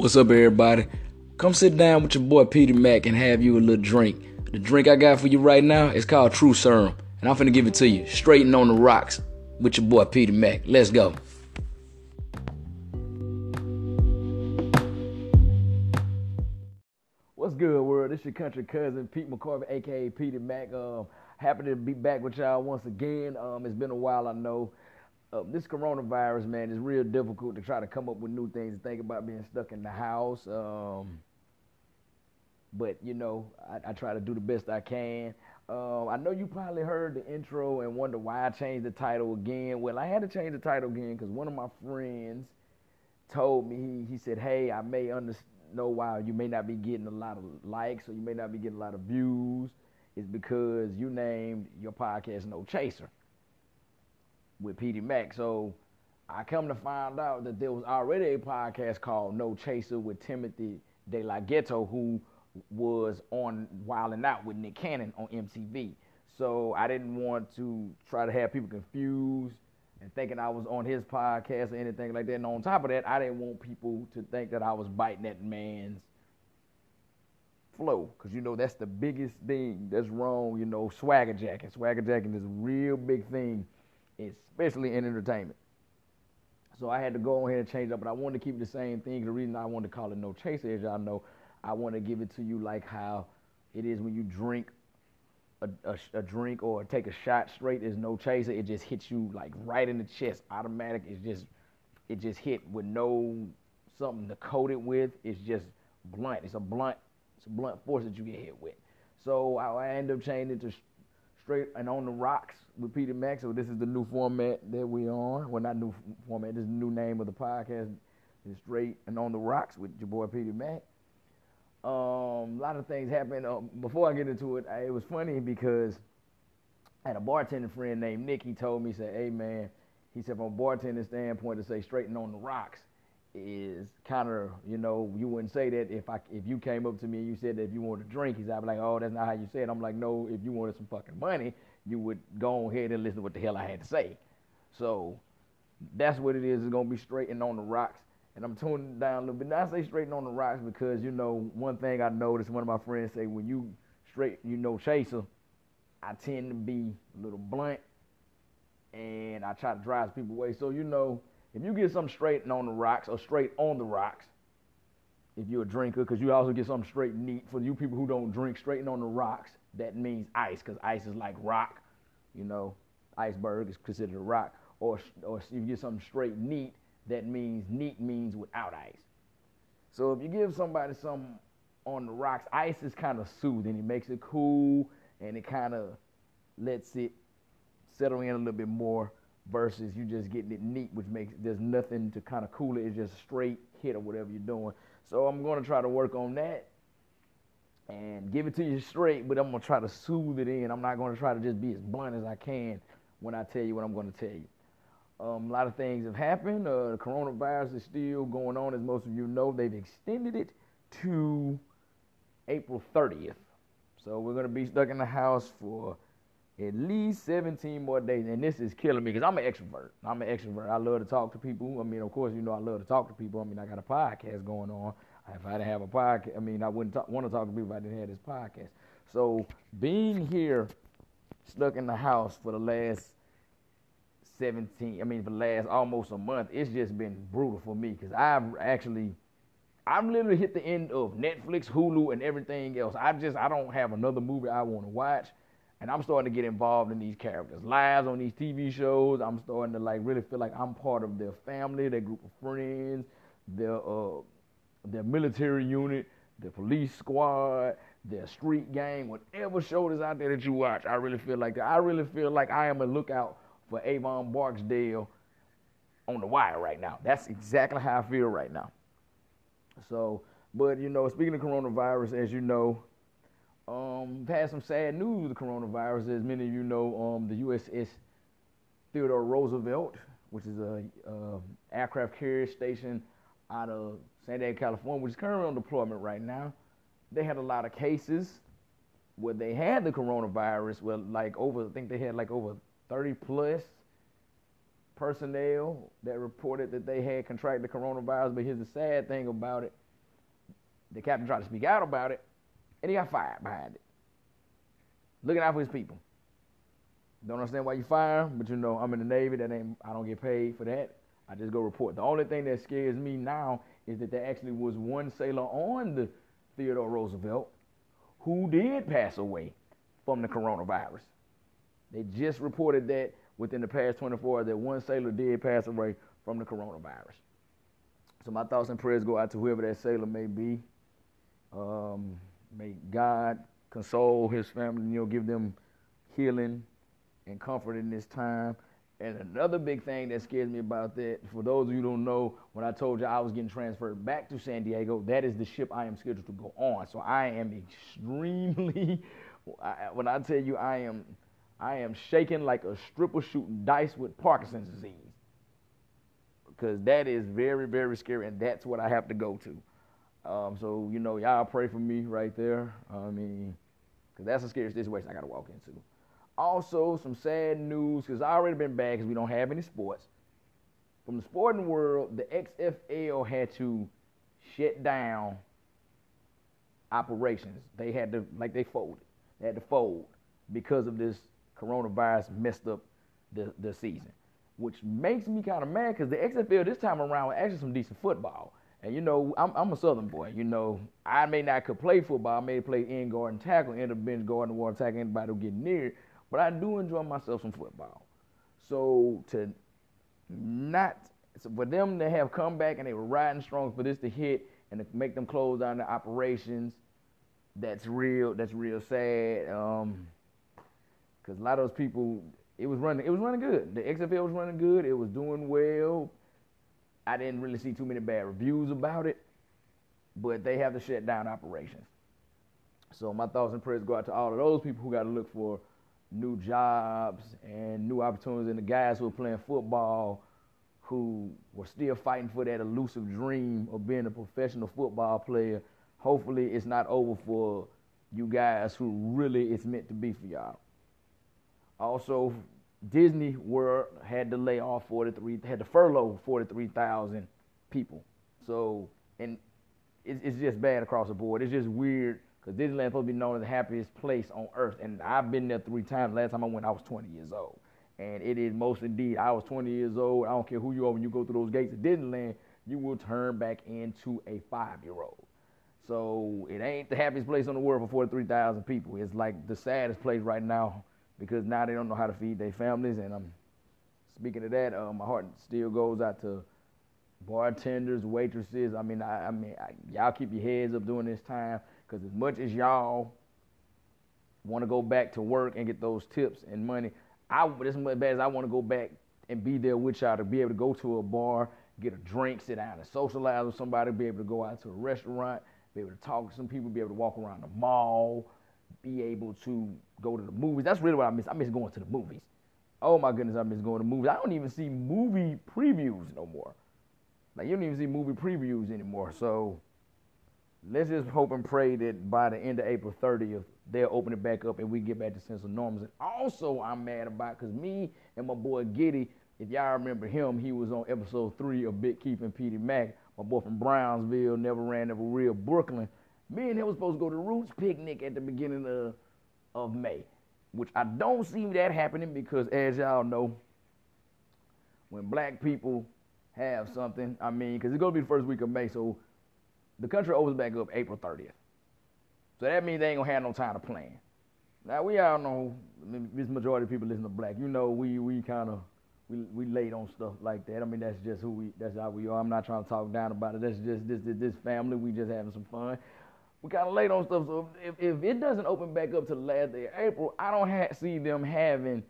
What's up, everybody? Come sit down with your boy Peter Mac and have you a little drink. The drink I got for you right now is called True Serum, and I'm finna give it to you straight and on the rocks with your boy Peter Mac. Let's go. What's good, world? This your country cousin Pete McCorvey, aka Peter Mac. Um, happy to be back with y'all once again. Um, it's been a while, I know. Uh, this coronavirus, man, is real difficult to try to come up with new things and think about being stuck in the house. Um, but you know, I, I, try to do the best I can. Um, I know you probably heard the intro and wonder why I changed the title again. Well, I had to change the title again because one of my friends told me he, said, "Hey, I may understand." know why you may not be getting a lot of likes or you may not be getting a lot of views It's because you named your podcast No Chaser with Petey Mac. So I come to find out that there was already a podcast called No Chaser with Timothy De La Ghetto, who was on Wild 'N Out with Nick Cannon on MTV. So I didn't want to try to have people confused and thinking I was on his podcast or anything like that. And on top of that, I didn't want people to think that I was biting that man's flow, because you know that's the biggest thing that's wrong. You know, swagger jacking. Swagger jacking is a real big thing, especially in entertainment. So I had to go ahead and change up, but I wanted to keep the same thing. The reason I wanted to call it No Chaser, as y'all know, I want to give it to you like how it is when you drink a, a, a, drink or take a shot straight. There's no chaser. It just hits you like right in the chest, automatic. It's just it just hit with no something to coat it with. It's just blunt. It's a blunt. It's a blunt force that you get hit with. So I, I end up changing it to straight and on the rocks with Peter. So this is the new format that we on. Well, not new format. This is the new name of the podcast. It's straight and on the rocks with your boy Peter Mac. Um, a lot of things happened. Uh, before I get into it, I, it was funny because I had a bartender friend named Nick. He told me, he said, "Hey man," he said, from a bartender standpoint, to say straighten on the rocks is kind of, you know, you wouldn't say that if I if you came up to me and you said that if you wanted a drink, he said, I'd be like, oh, that's not how you said. it. I'm like, no, if you wanted some fucking money, you would go ahead and listen to what the hell I had to say. So that's what it is. It's gonna be straightened on the rocks and I'm tuning down a little bit. Now I say straighten on the rocks because you know one thing I noticed. One of my friends say when you straight, you know, chaser, I tend to be a little blunt, and I try to drive people away. So you know, if you get something straight on the rocks or straight on the rocks, if you're a drinker, because you also get something straight neat for you people who don't drink, straighten on the rocks. That means ice, because ice is like rock. You know, iceberg is considered a rock. Or or if you get something straight neat, that means neat means without ice. So if you give somebody some on the rocks, ice is kind of soothing. It makes it cool and it kind of lets it settle in a little bit more versus you just getting it neat, which makes there's nothing to kind of cool it. It's just straight hit or whatever you're doing. So I'm going to try to work on that and give it to you straight, but I'm going to try to soothe it in. I'm not going to try to just be as blunt as I can when I tell you what I'm going to tell you. Um, a lot of things have happened. Uh, the coronavirus is still going on, as most of you know. They've extended it to April 30th. So we're going to be stuck in the house for at least 17 more days. And this is killing me because I'm an extrovert. I'm an extrovert. I love to talk to people. I mean, of course, you know, I love to talk to people. I mean, I got a podcast going on. If I didn't have a podcast, I mean, I wouldn't talk, want to talk to people if I didn't have this podcast. So being here, stuck in the house for the last 17, I mean, for the last almost a month, it's just been brutal for me because I've actually, I've literally hit the end of Netflix, Hulu, and everything else. I just, I don't have another movie I want to watch. And I'm starting to get involved in these characters' lives on these TV shows. I'm starting to like really feel like I'm part of their family, their group of friends, their uh, their military unit, their police squad, their street gang, whatever show is out there that you watch. I really feel like that. I really feel like I am a lookout for Avon Barksdale on the wire right now. That's exactly how I feel right now. So, but you know, speaking of coronavirus, as you know, um, we've had some sad news with the coronavirus. As many of you know, um, the USS Theodore Roosevelt, which is a, a aircraft carrier station out of San Diego, California, which is currently on deployment right now. They had a lot of cases where they had the coronavirus. Well, like over, I think they had like over 30 plus personnel that reported that they had contracted the coronavirus. But here's the sad thing about it The captain tried to speak out about it, and he got fired behind it. Looking out for his people. Don't understand why you fire him, but you know I'm in the Navy. That ain't I don't get paid for that. I just go report. The only thing that scares me now is that there actually was one sailor on the Theodore Roosevelt who did pass away from the coronavirus. They just reported that within the past 24 hours that one sailor did pass away from the coronavirus. So my thoughts and prayers go out to whoever that sailor may be. Um, may God console his family, you know, give them healing and comfort in this time. And another big thing that scares me about that, for those of you who don't know, when I told you I was getting transferred back to San Diego, that is the ship I am scheduled to go on. So I am extremely, when I tell you I am, I am shaking like a stripper shooting dice with Parkinson's disease. Because that is very, very scary, and that's what I have to go to. Um, so, you know, y'all pray for me right there. I mean, because that's a scary situation I got to walk into. Also, some sad news because I already been bad because we don't have any sports. From the sporting world, the XFL had to shut down operations. They had to, like, they folded. They had to fold because of this coronavirus messed up the, the season, which makes me kind of mad because the XFL this time around was actually some decent football. And you know, I'm, I'm a Southern boy. You know, I may not could play football. I may play end guard and tackle, end up bench guard and water tackle anybody who get near. But I do enjoy myself some football. So to not so for them to have come back and they were riding strong for this to hit and to make them close down the operations, that's real. That's real sad. Um, because a lot of those people, it was running. It was running good. The XFL was running good. It was doing well. I didn't really see too many bad reviews about it, but they have to shut down operations. So my thoughts and prayers go out to all of those people who got to look for new jobs and new opportunities, and the guys who are playing football who were still fighting for that elusive dream of being a professional football player. Hopefully, it's not over for you guys who really it's meant to be for y'all. Also, Disney World had to lay off 43, had to furlough 43,000 people. So, and it's, it's just bad across the board. It's just weird because Disneyland supposed to be known as the happiest place on earth. And I've been there three times. Last time I went, I was 20 years old. And it is most indeed. I was 20 years old. I don't care who you are when you go through those gates of Disneyland, you will turn back into a five year old. So it ain't the happiest place in the world for 43,000 people. It's like the saddest place right now because now they don't know how to feed their families. And I'm speaking of that, uh, my heart still goes out to bartenders, waitresses. I mean, I, I mean, I, y'all keep your heads up during this time. Because as much as y'all want to go back to work and get those tips and money, I as bad as I want to go back and be there with y'all to be able to go to a bar, get a drink, sit down and socialize with somebody, be able to go out to a restaurant, be able to talk to some people, be able to walk around the mall, be able to go to the movies. That's really what I miss. I miss going to the movies. Oh my goodness, I miss going to movies. I don't even see movie previews no more. Like you don't even see movie previews anymore. So let's just hope and pray that by the end of April 30th, they'll open it back up and we get back to sense of norms. And also, I'm mad about because me and my boy Giddy, if y'all remember him, he was on episode three of Big and Petey Mac. My boy from Brownsville, never ran, never real Brooklyn. Me and him was supposed to go to Roots picnic at the beginning of, of May, which I don't see that happening because, as y'all know, when black people have something, I mean, because it's going to be the first week of May, so the country opens back up April 30th. So that means they ain't gonna have no time to plan. Now we all know this majority of people listen to black. You know we we kind of we we late on stuff like that. I mean that's just who we that's how we are. I'm not trying to talk down about it. That's just this this, this family. We just having some fun. We kind of late on stuff. So if, if it doesn't open back up to the last day of April, I don't see them having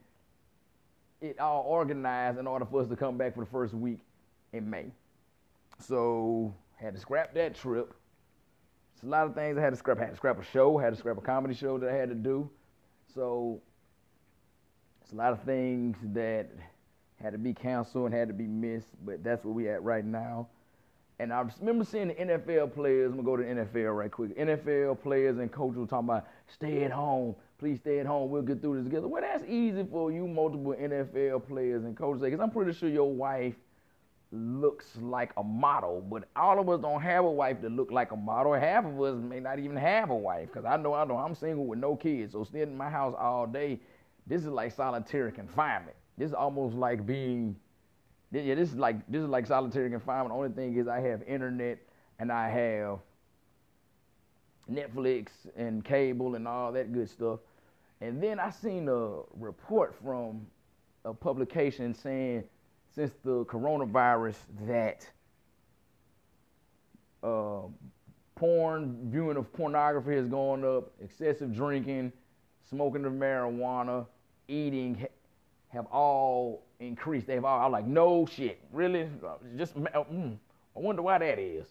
it all organized in order for us to come back for the first week in May. So had to scrap that trip. It's a lot of things I had to scrap. I had to scrap a show, I had to scrap a comedy show that I had to do. So it's a lot of things that had to be canceled and had to be missed, but that's where we at right now. And I remember seeing the NFL players. I'm gonna go to the NFL right quick. NFL players and coaches were talking about stay at home. Please stay at home. We'll get through this together. Well, that's easy for you multiple NFL players and coaches because I'm pretty sure your wife looks like a model, but all of us don't have a wife that look like a model. Half of us may not even have a wife, cause I know I know I'm single with no kids, so staying in my house all day, this is like solitary confinement. This is almost like being, yeah, this is like this is like solitary confinement. Only thing is I have internet and I have Netflix and cable and all that good stuff. And then I seen a report from a publication saying since the coronavirus that uh, porn viewing of pornography has gone up, excessive drinking, smoking of marijuana, eating have all increased. They've all I'm like no shit, really. Just mm, I wonder why that is.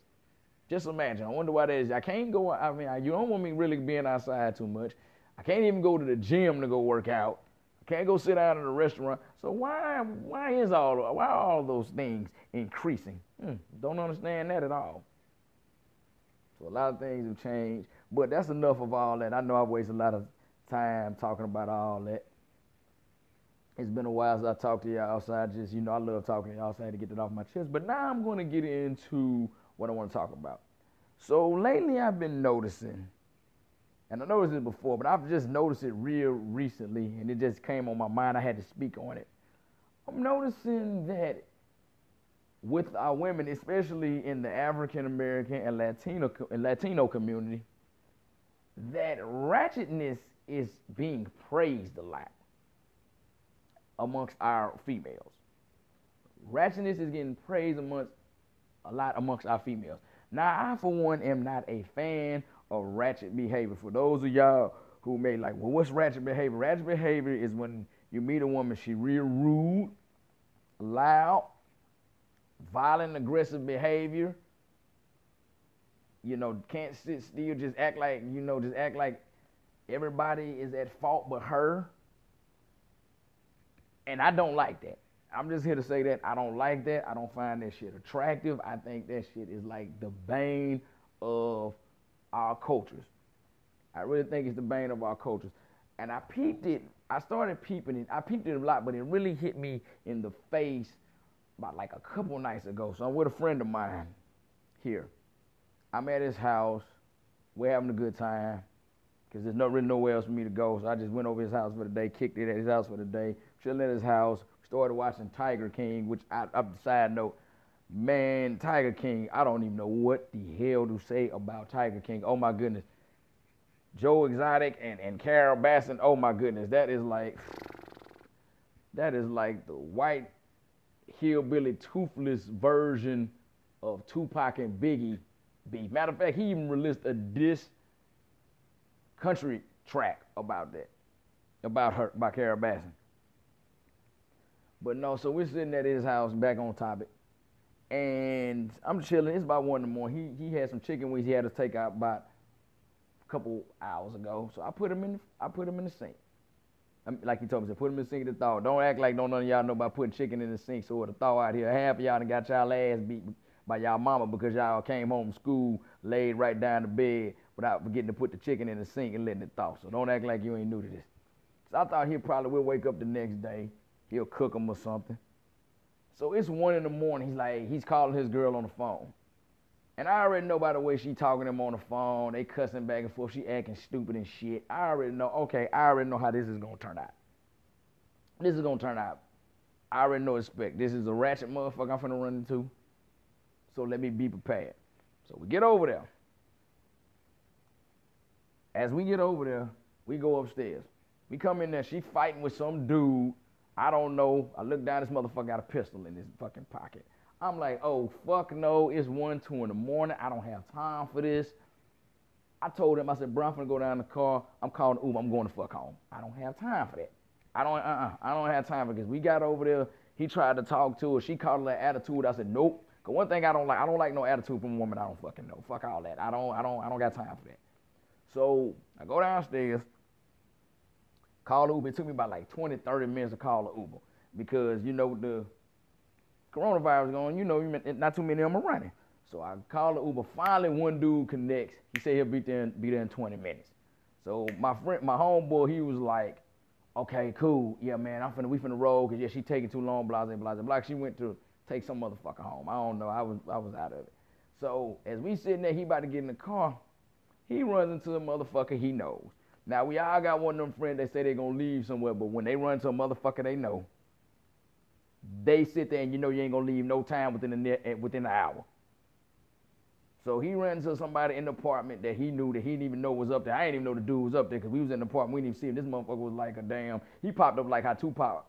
Just imagine. I wonder why that is. I can't go. I mean, you don't want me really being outside too much. I can't even go to the gym to go work out. I can't go sit down in a restaurant. So why why is all why all those things increasing? Hmm, don't understand that at all. So a lot of things have changed, but that's enough of all that. I know I've wasted a lot of time talking about all that. It's been a while since I talked to y'all so I Just you know, I love talking to y'all so I had to get that off my chest. But now I'm going to get into what I want to talk about. So lately, I've been noticing, and I noticed it before, but I've just noticed it real recently, and it just came on my mind. I had to speak on it. I'm noticing that with our women, especially in the African American and Latino and Latino community, that ratchetness is being praised a lot amongst our females. Ratchetness is getting praised amongst a lot amongst our females. Now, I for one am not a fan of ratchet behavior. For those of y'all who may like, well, what's ratchet behavior? Ratchet behavior is when you meet a woman, she real rude, loud, violent, aggressive behavior. You know, can't sit still, just act like, you know, just act like everybody is at fault but her. And I don't like that. I'm just here to say that I don't like that. I don't find that shit attractive. I think that shit is like the bane of our cultures. I really think it's the bane of our cultures. And I peeped it. I started peeping it. I peeped it a lot, but it really hit me in the face about like a couple nights ago. So I'm with a friend of mine here. I'm at his house. We're having a good time because there's no really nowhere else for me to go. So I just went over his house for the day, kicked it at his house for the day, chilling at his house started watching Tiger King, which I, up the side note, man, Tiger King, I don't even know what the hell to say about Tiger King. Oh my goodness. Joe Exotic and, and Carole Baskin, oh my goodness, that is like that is like the white hillbilly toothless version of Tupac and Biggie beef. Matter of fact, he even released a diss country track about that, about her, by Carole Baskin. But no, so we're sitting at his house back on topic. And I'm chilling. It's about one in the morning. He he had some chicken wings he had to take out about a couple hours ago. So I put him in the, I put him in the sink. I mean, like he told me, said, put him in the sink to thaw. Don't act like don't none of y'all know about putting chicken in the sink so it'll thaw out here. Half of y'all done got y'all ass beat by y'all mama because y'all came home from school, laid right down to bed without forgetting to put the chicken in the sink and letting it thaw. So don't act like you ain't new to this. So I thought he probably will wake up the next day He'll cook them or something. So it's one in the morning. He's like, he's calling his girl on the phone. And I already know by the way she talking to him on the phone, they cussing back and forth, she acting stupid and shit. I already know, okay, I already know how this is gonna turn out. This is gonna turn out. I already know expect. This is a ratchet motherfucker I'm finna run into. So let me be prepared. So we get over there. As we get over there, we go upstairs. We come in there, she fighting with some dude I don't know. I look down, this motherfucker got a pistol in his fucking pocket. I'm like, oh, fuck no. It's 1, 2 in the morning. I don't have time for this. I told him, I said, bro, I'm gonna go down in the car. I'm calling Uber. I'm going to fuck home. I don't have time for that. I don't, uh-uh. I don't have time for this. We got over there. He tried to talk to her. She called her attitude. I said, nope. Cause one thing I don't like, I don't like no attitude from a woman I don't fucking know. Fuck all that. I don't, I don't, I don't got time for that. So I go downstairs. Call Uber. It took me about like 20, 30 minutes to call an Uber because, you know, the coronavirus going, you know, not too many of them are running. So I call the Uber. Finally, one dude connects. He said he'll be there, be there in 20 minutes. So my friend, my homeboy, he was like, okay, cool. Yeah, man, I'm finna, we finna roll because, yeah, she taking too long, blah, blah, blah, blah. She went to take some motherfucker home. I don't know. I was I was out of it. So as we sitting there, he about to get in the car. He runs into a motherfucker he knows. Now we all got one of them friends that say they gonna leave somewhere, but when they run into a motherfucker they know, they sit there and you know you ain't gonna leave no time within the eh, within the hour. So he ran into somebody in the apartment that he knew that he didn't even know was up there. I didn't even know the dude was up there because we was in the apartment. We didn't even see him. This motherfucker was like a damn. He popped up like how Tupac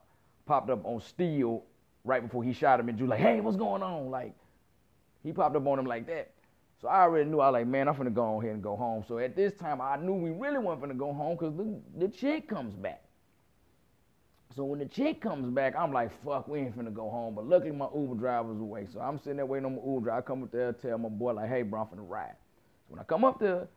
popped up on Steel right before he shot him and Juice like, hey, what's going on? Like, he popped up on him like that. So I already knew. I was like, man, I'm finna go on ahead and go home. So at this time, I knew we really weren't finna go home because the, the chick comes back. So when the chick comes back, I'm like, fuck, we ain't finna go home. But luckily my Uber driver's away. So I'm sitting there waiting on my Uber driver. I come up there, tell my boy, like, hey, bro, I'm finna ride. So when I come up there,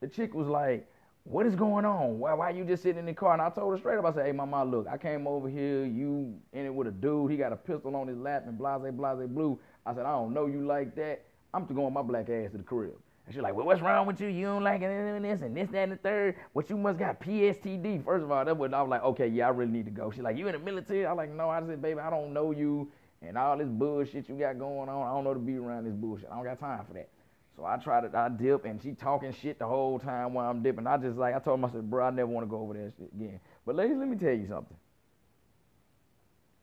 the chick was like, what is going on? Why, why you just sitting in the car? And I told her straight up, I said, hey, mama, look, I came over here, you in it with a dude, he got a pistol on his lap and blase, blase, blue. I said, I don't know you like that. I'm going my black ass to the crib. And she's like, well, what's wrong with you? You don't like this and this, that, and the third. What you must got PSTD. First of all, that what I was like, okay, yeah, I really need to go. She's like, you in the military? I was like, no. I said, baby, I don't know you and all this bullshit you got going on. I don't know to be around this bullshit. I don't got time for that. So I tried to, I dip and she talking shit the whole time while I'm dipping. I just like, I told myself, bro, I never want to go over that shit again. But ladies, let me tell you something.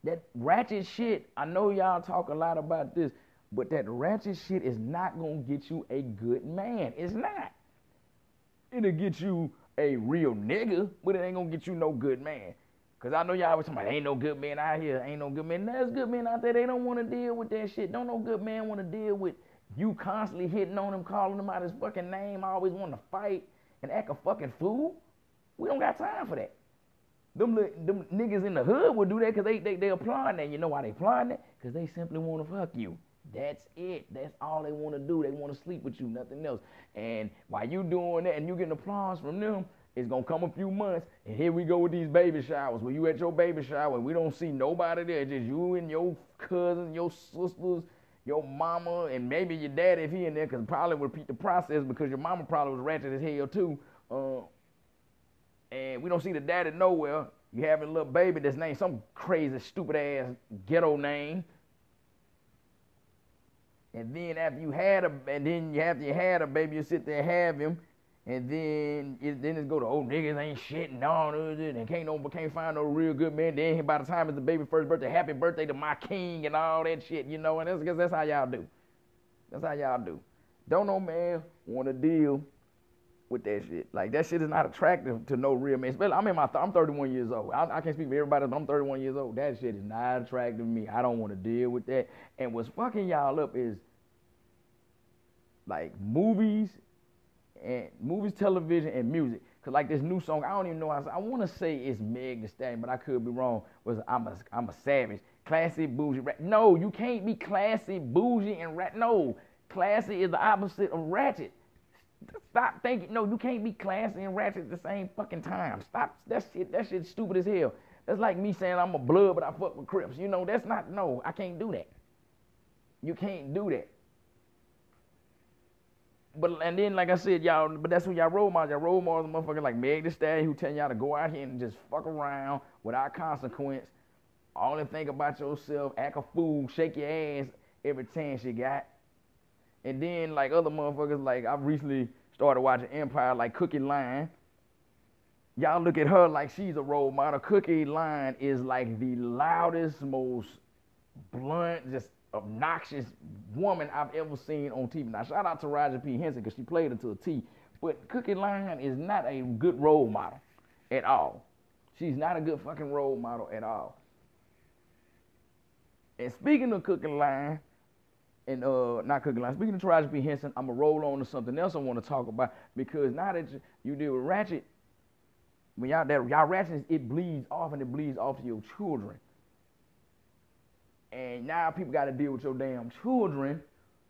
That ratchet shit, I know y'all talk a lot about this. But that ratchet shit is not gonna get you a good man. It's not. It'll get you a real nigga, but it ain't gonna get you no good man. Cause I know y'all always talking about ain't no good man out here, ain't no good man. There's good men out there. They don't want to deal with that shit. Don't no good man want to deal with you constantly hitting on him, calling him out his fucking name, always wanting to fight and act a fucking fool. We don't got time for that. Them, them niggas in the hood will do that because they, they, they applying that. You know why they applying that? Because they simply want to fuck you. That's it. That's all they want to do. They want to sleep with you, nothing else. And while you doing that and you getting applause from them, it's gonna come a few months, and here we go with these baby showers. Where you at your baby shower, and we don't see nobody there, just you and your cousins, your sisters, your mama, and maybe your daddy if he in there, because probably repeat the process because your mama probably was ratchet as hell too. Uh, and we don't see the daddy nowhere. You having a little baby that's named some crazy, stupid ass ghetto name. And then after you had a, and then you after you had a baby, you sit there and have him, and then it, then it's go to oh niggas ain't shit and all and can't no can't find no real good man. Then by the time it's the baby first birthday, happy birthday to my king and all that shit, you know. And that's because that's how y'all do. That's how y'all do. Don't no man want to deal with that shit. Like that shit is not attractive to no real man. Especially, I'm in my th- I'm 31 years old. I, I, can't speak for everybody, but I'm 31 years old. That shit is not attractive to me. I don't want to deal with that. And what's fucking y'all up is like movies and movies, television, and music. Cause like this new song, I don't even know. I, I want to say it's Meg Thee Stallion, but I could be wrong. Was I'm a I'm a savage, classy, bougie, rat. No, you can't be classy, bougie, and rat. No, classy is the opposite of ratchet. Stop thinking. No, you can't be classy and ratchet at the same fucking time. Stop. That shit. That shit's stupid as hell. That's like me saying I'm a blood, but I fuck with Crips. You know, that's not. No, I can't do that. You can't do that. But and then like I said, y'all, but that's what y'all role models. Y'all role models, motherfuckers like Meg Thee Stallion, who tell y'all to go out here and just fuck around without consequence. Only think about yourself, act a fool, shake your ass every chance you got. And then like other motherfuckers, like I've recently started watching Empire, like Cookie Lyon. Y'all look at her like she's a role model. Cookie Lyon is like the loudest, most blunt, just obnoxious woman I've ever seen on TV. Now, shout out to Taraji P. Henson because she played it to a T. But Cookie Lyon is not a good role model at all. She's not a good fucking role model at all. And speaking of Cookie Lyon, and uh, not Cookie Lyon, speaking of Taraji P. Henson, I'm going to roll on to something else I want to talk about because now that you, deal with Ratchet, when y'all, that, y'all Ratchet, it bleeds off and it bleeds off to your children. And now people got to deal with your damn children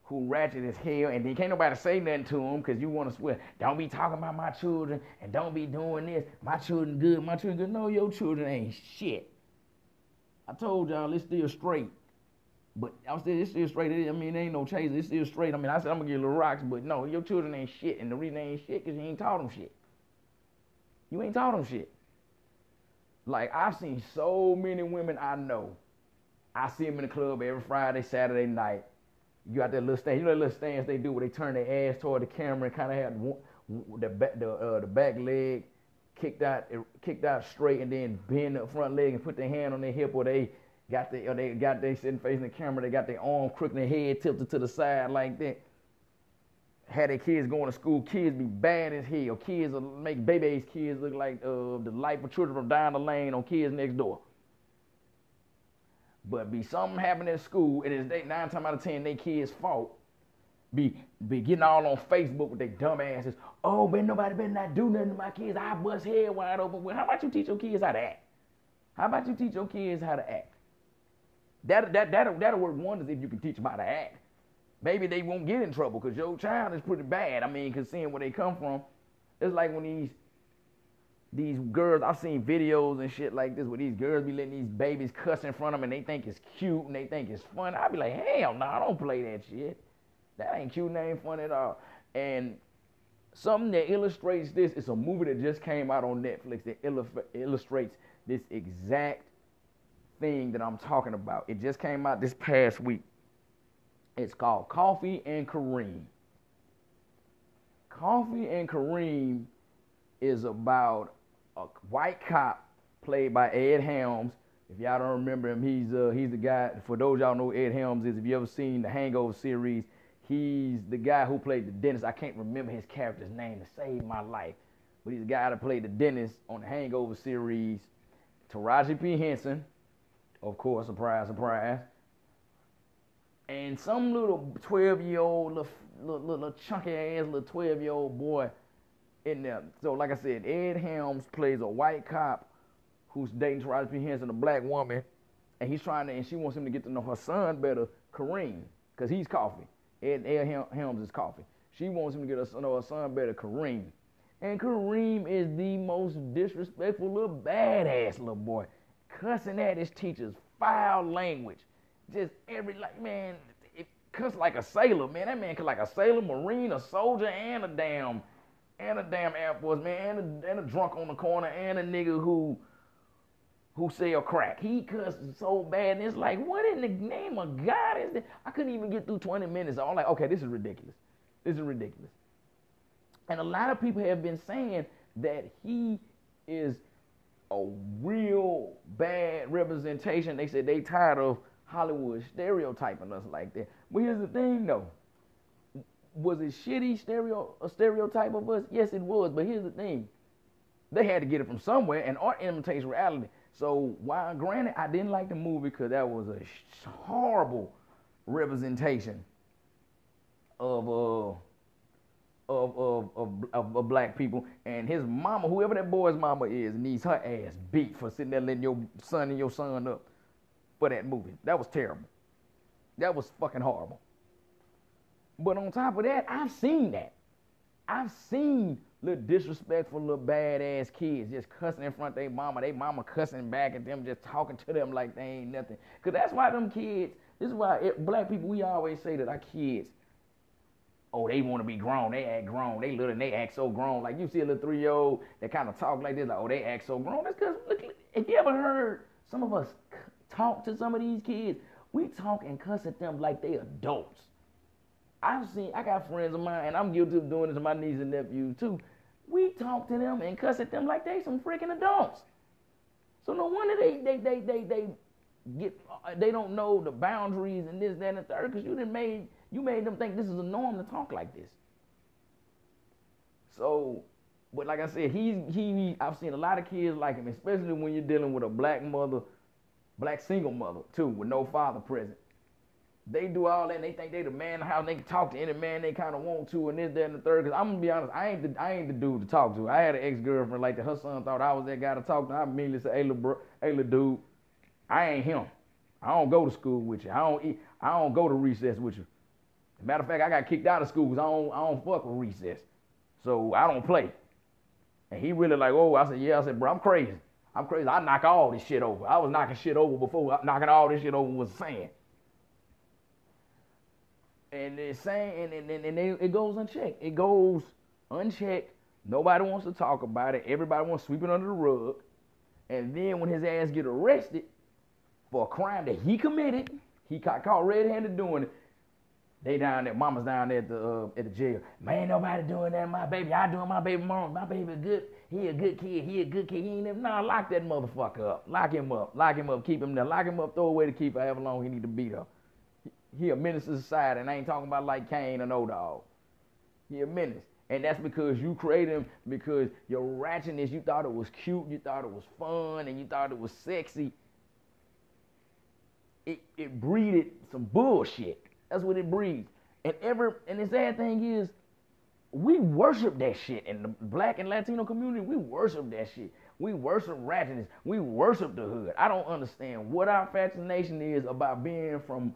who ratchet as hell, and then can't nobody say nothing to them because you want to swear. Don't be talking about my children and don't be doing this. My children good, my children good. No, your children ain't shit. I told y'all it's still straight. But I'm still it's still straight. I mean, ain't no chaser. It's still straight. I mean, I said I'm gonna get little rocks, but no, your children ain't shit. And the reason they ain't shit because you ain't taught them shit. You ain't taught them shit. Like I've seen so many women I know I see him in the club every Friday, Saturday night. You got that little stand, you know that little stance they do where they turn their ass toward the camera and kind of have the back, the, uh, the back leg kicked out, kicked out straight, and then bend the front leg and put their hand on their hip, or they got the, or they got they sitting facing the camera, they got their arm crooked, their head tilted to the side like that. Had their kids going to school, kids be bad as hell. Kids make baby's kids look like uh, the life of children from down the lane on kids next door. But be something happening at school, and it's they, nine times out of ten they kids' fault. Be be getting all on Facebook with their dumb asses. Oh, man, nobody better not do nothing to my kids. I bust head wide open. How about you teach your kids how to act? How about you teach your kids how to act? That that that'll, that'll work wonders if you can teach them how to act. Maybe they won't get in trouble because your child is pretty bad. I mean, cause seeing where they come from, it's like when these these girls, I've seen videos and shit like this where these girls be letting these babies cuss in front of them and they think it's cute and they think it's fun. I'd be like, hell no, nah, don't play that shit. That ain't cute and ain't fun at all. And something that illustrates this is a movie that just came out on Netflix that illustrates this exact thing that I'm talking about. It just came out this past week. It's called Coffee and Kareem. Coffee and Kareem is about a white cop played by Ed Helms. If y'all don't remember him, he's uh, he's the guy. For those y'all know, Ed Helms is. If you ever seen the Hangover series, he's the guy who played the dentist. I can't remember his character's name to save my life, but he's the guy that played the dentist on the Hangover series. Taraji P Henson, of course, surprise, surprise. And some little 12 year old, little, little, little chunky ass little 12 year old boy in there. So, like I said, Ed Helms plays a white cop who's dating Taraji P. Henson, a black woman, and he's trying to, and she wants him to get to know her son better, Kareem, because he's coffee. Ed, Ed Helms is coffee. She wants him to get to know her son better, Kareem. And Kareem is the most disrespectful little badass little boy, cussing at his teachers, foul language, just every like man, it cuss like a sailor, man. That man cuss like a sailor, marine, a soldier, and a damn and a damn Air Force man, and a, and a drunk on the corner, and a nigga who who sell crack. He cussed so bad, and it's like, what in the name of God is this? I couldn't even get through 20 minutes. I'm like, okay, this is ridiculous. This is ridiculous. And a lot of people have been saying that he is a real bad representation. They said they tired of Hollywood stereotyping us like that. But here's the thing, though was it shitty stereo a stereotype of us? Yes, it was. But here's the thing: they had to get it from somewhere, and art imitates reality. So while granted, I didn't like the movie because that was a horrible representation of uh of, of, of, of, of black people. And his mama, whoever that boy's mama is, needs her ass beat for sitting there letting your son and your son up for that movie. That was terrible. That was fucking horrible. But on top of that, I've seen that. I've seen little disrespectful, little badass kids just cussing in front of their mama, they mama cussing back at them, just talking to them like they ain't nothing. Cause that's why them kids. This is why it, black people we always say that our kids. Oh, they want to be grown. They act grown. They little and they act so grown. Like you see a little three year old that kind of talk like this. Like, oh, they act so grown. That's because look, if you ever heard some of us talk to some of these kids, we talk and cuss at them like they adults. I've seen, I got friends of mine, and I'm guilty of doing this to my nieces and nephews too. We talk to them and cuss at them like they some freaking adults. So no wonder they they they they they get uh, they don't know the boundaries and this that and the third because you didn't made you made them think this is a norm to talk like this. So, but like I said, he he I've seen a lot of kids like him, especially when you're dealing with a black mother, black single mother too, with no father present they do all that and they think they the man the. They can talk to any man they kind of want to and this, that, and the third. Cause I'm gonna be honest, I ain't the I ain't the dude to talk to. I had an ex girlfriend like that. Her son thought I was that guy to talk to. I immediately said, "Hey, little bro, hey, little dude, I ain't him. I don't go to school with you. I don't eat. I don't go to recess with you. matter of fact, I got kicked out of school because I don't I don't fuck with recess, so I don't play." And he really like, "Oh," I said, "Yeah." I said, "Bro, I'm crazy. I'm crazy. I knock all this shit over. I was knocking shit over before knocking all this shit over was saying." And it's saying, and, and, and they, it goes unchecked. It goes unchecked. Nobody wants to talk about it. Everybody wants to sweep it under the rug. And then when his ass get arrested, for a crime that he committed. He got caught red-handed doing it. They down there, mama's down there at the uh, at the jail. Man, nobody doing that. My baby, I doing my baby mom. My baby good. He a good kid. He a good kid. He ain't never. Nah, lock that motherfucker up. Lock him up. Lock him up. Keep him there. Lock him up. Throw away the key for however long he need to be there. He, a menace to society, and I ain't talking about like Caine and O Dog. He a menace. And that's because you created him because your ratchetness, you thought it was cute, you thought it was fun, and you thought it was sexy. It, it breeded some bullshit. That's what it breeds. And ever and the sad thing is, we worship that shit in the black and Latino community. We worship that shit. We worship ratchetness. We worship the hood. I don't understand what our fascination is about being from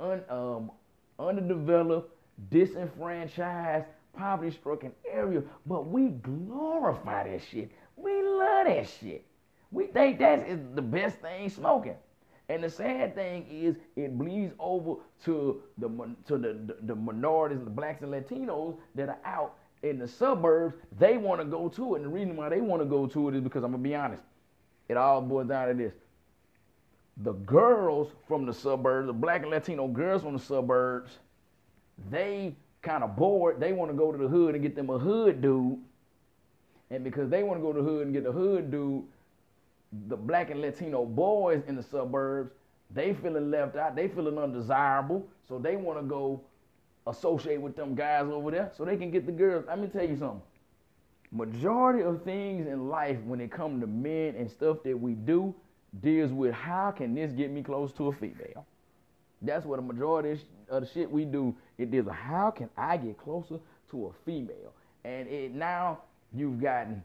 un, um, underdeveloped, disenfranchised, poverty-stricken area, but we glorify that shit. We love that shit. We think that is the best thing smoking. And the sad thing is, it bleeds over to the to the, the, the minorities, the blacks and Latinos that are out in the suburbs. They want to go to it, and the reason why they want to go to it is because I'm gonna be honest. It all boils down to this: the girls from the suburbs, the black and Latino girls from the suburbs, they kind of bored. They want to go to the hood and get them a hood dude, and because they want to go to the hood and get the hood dude the black and Latino boys in the suburbs, they feeling left out, they feeling undesirable, so they want to go associate with them guys over there so they can get the girls. Let me tell you something. Majority of things in life when it comes to men and stuff that we do deals with how can this get me close to a female. That's what a majority of the shit we do. It deals with how can I get closer to a female. And it now you've gotten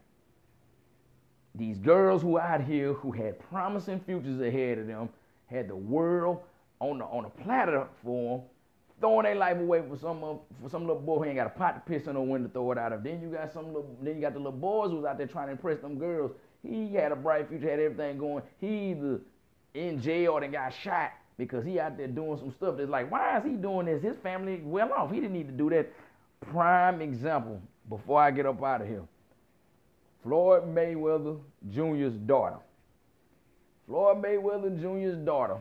these girls who out here who had promising futures ahead of them had the world on the on a platter for them, throwing their life away for some for some little boy who ain't got a pot to piss in or when to throw it out of. Then you got some little, then you got the little boys who's out there trying to impress them girls. He had a bright future, had everything going. He either in jail or got shot because he out there doing some stuff that's like, why is he doing this? His family well off. He didn't need to do that. Prime example. Before I get up out of here, Floyd Mayweather Jr.'s daughter. Floyd Mayweather Jr.'s daughter.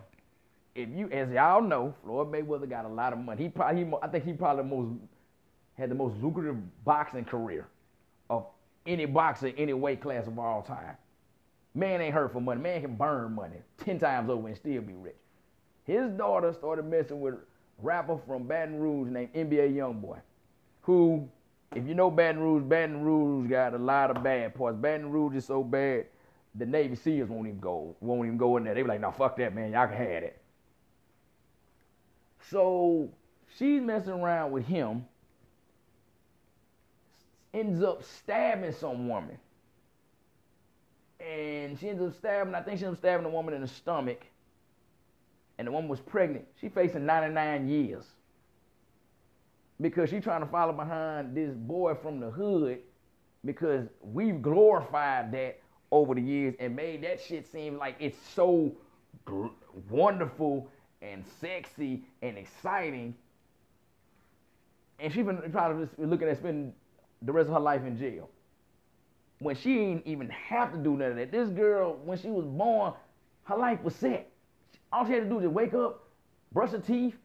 If you, as y'all know, Floyd Mayweather got a lot of money. He probably, he, I think he probably most had the most lucrative boxing career any boxer, any weight class of all time. Man ain't hurt for money. Man can burn money ten times over and still be rich. His daughter started messing with a rapper from Baton Rouge named NBA YoungBoy, who if you know Baton Rouge, Baton Rouge got a lot of bad parts. Baton Rouge is so bad, the Navy SEALs won't even go, won't even go in there. They be like, no, fuck that, man. Y'all can have it. So she's messing around with him, ends up stabbing some woman. And she ends up stabbing, I think she ends up stabbing a woman in the stomach. And the woman was pregnant. She facing 99 years because she's trying to follow behind this boy from the hood because we've glorified that over the years and made that shit seem like it's so wonderful and sexy and exciting. And she's been probably just looking at spending the rest of her life in jail. When she didn't even have to do none of that. This girl, when she was born, her life was set. All she had to do was wake up, brush her teeth,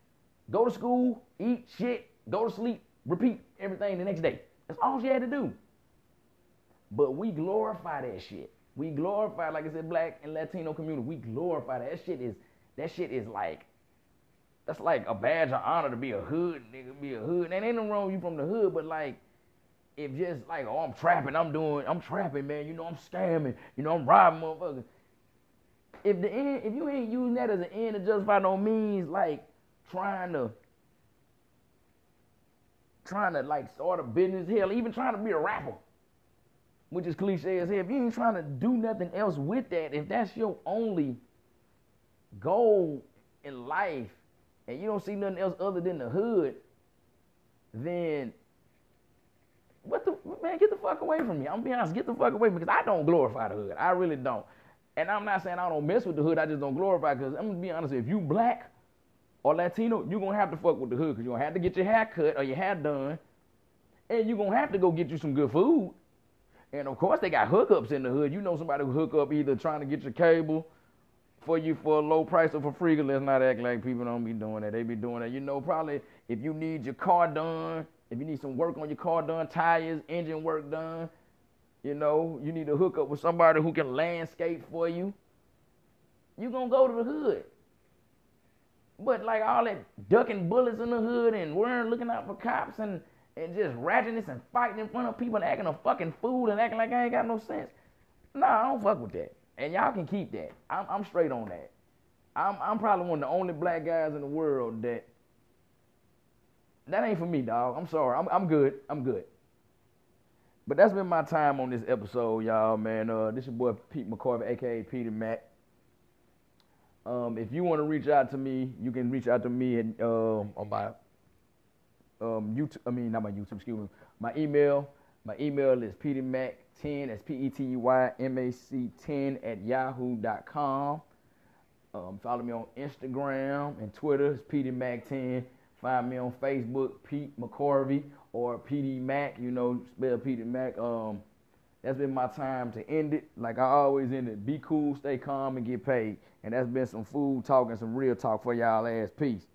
go to school, eat shit, go to sleep, repeat everything the next day. That's all she had to do. But we glorify that shit. We glorify, like I said, black and Latino community. We glorify that. that shit is that shit is like that's like a badge of honor to be a hood nigga, be a hood. And ain't no wrong you from the hood, but like if just like, oh, I'm trapping, I'm doing, I'm trapping, man. You know, I'm scamming. You know, I'm robbing motherfuckers. If the end, if you ain't using that as an end to justify no means, like trying to trying to like start a business, hell, even trying to be a rapper, which is cliche as hell. If you ain't trying to do nothing else with that, if that's your only goal in life, and you don't see nothing else other than the hood, then what the man? Get the fuck away from me. I'm be honest. Get the fuck away because I don't glorify the hood. I really don't. And I'm not saying I don't mess with the hood. I just don't glorify because I'm gonna be honest. If you black or Latino, you're gonna have to fuck with the hood because you're gonna have to get your hair cut or your hair done. And you're gonna have to go get you some good food. And of course they got hookups in the hood. You know somebody who hook up either trying to get your cable for you for a low price or for free. Let's not act like people don't be doing that. They be doing that. You know, probably if you need your car done, if you need some work on your car done, tires, engine work done, you know, you need to hook up with somebody who can landscape for you. You're gonna go to the hood. But like all that ducking bullets in the hood and wearing looking out for cops and and just ratchetness and fighting in front of people and acting a fucking fool and acting like I ain't got no sense. Nah, I don't fuck with that. And y'all can keep that. I'm, I'm straight on that. I'm, I'm probably one of the only black guys in the world that that ain't for me, dog. I'm sorry. I'm, I'm good. I'm good. But that's been my time on this episode, y'all, man. Uh, this is your boy Pete McCorvey, aka Petey Mac. Um, if you want to reach out to me, you can reach out to me at, uh, on my um, YouTube. I mean, not my YouTube. Excuse me. My email. My email is peteymac10. That's P E T E Y M A C 10 at yahoo.com. Um, follow me on Instagram and Twitter. It's peteymac10. Find me on Facebook, Pete McCorvey or Petey Mac. You know, spell Petey Mac. Um, that's been my time to end it. Like I always end it. Be cool, stay calm, and get paid. And that's been some food talk and some real talk for y'all ass. Peace.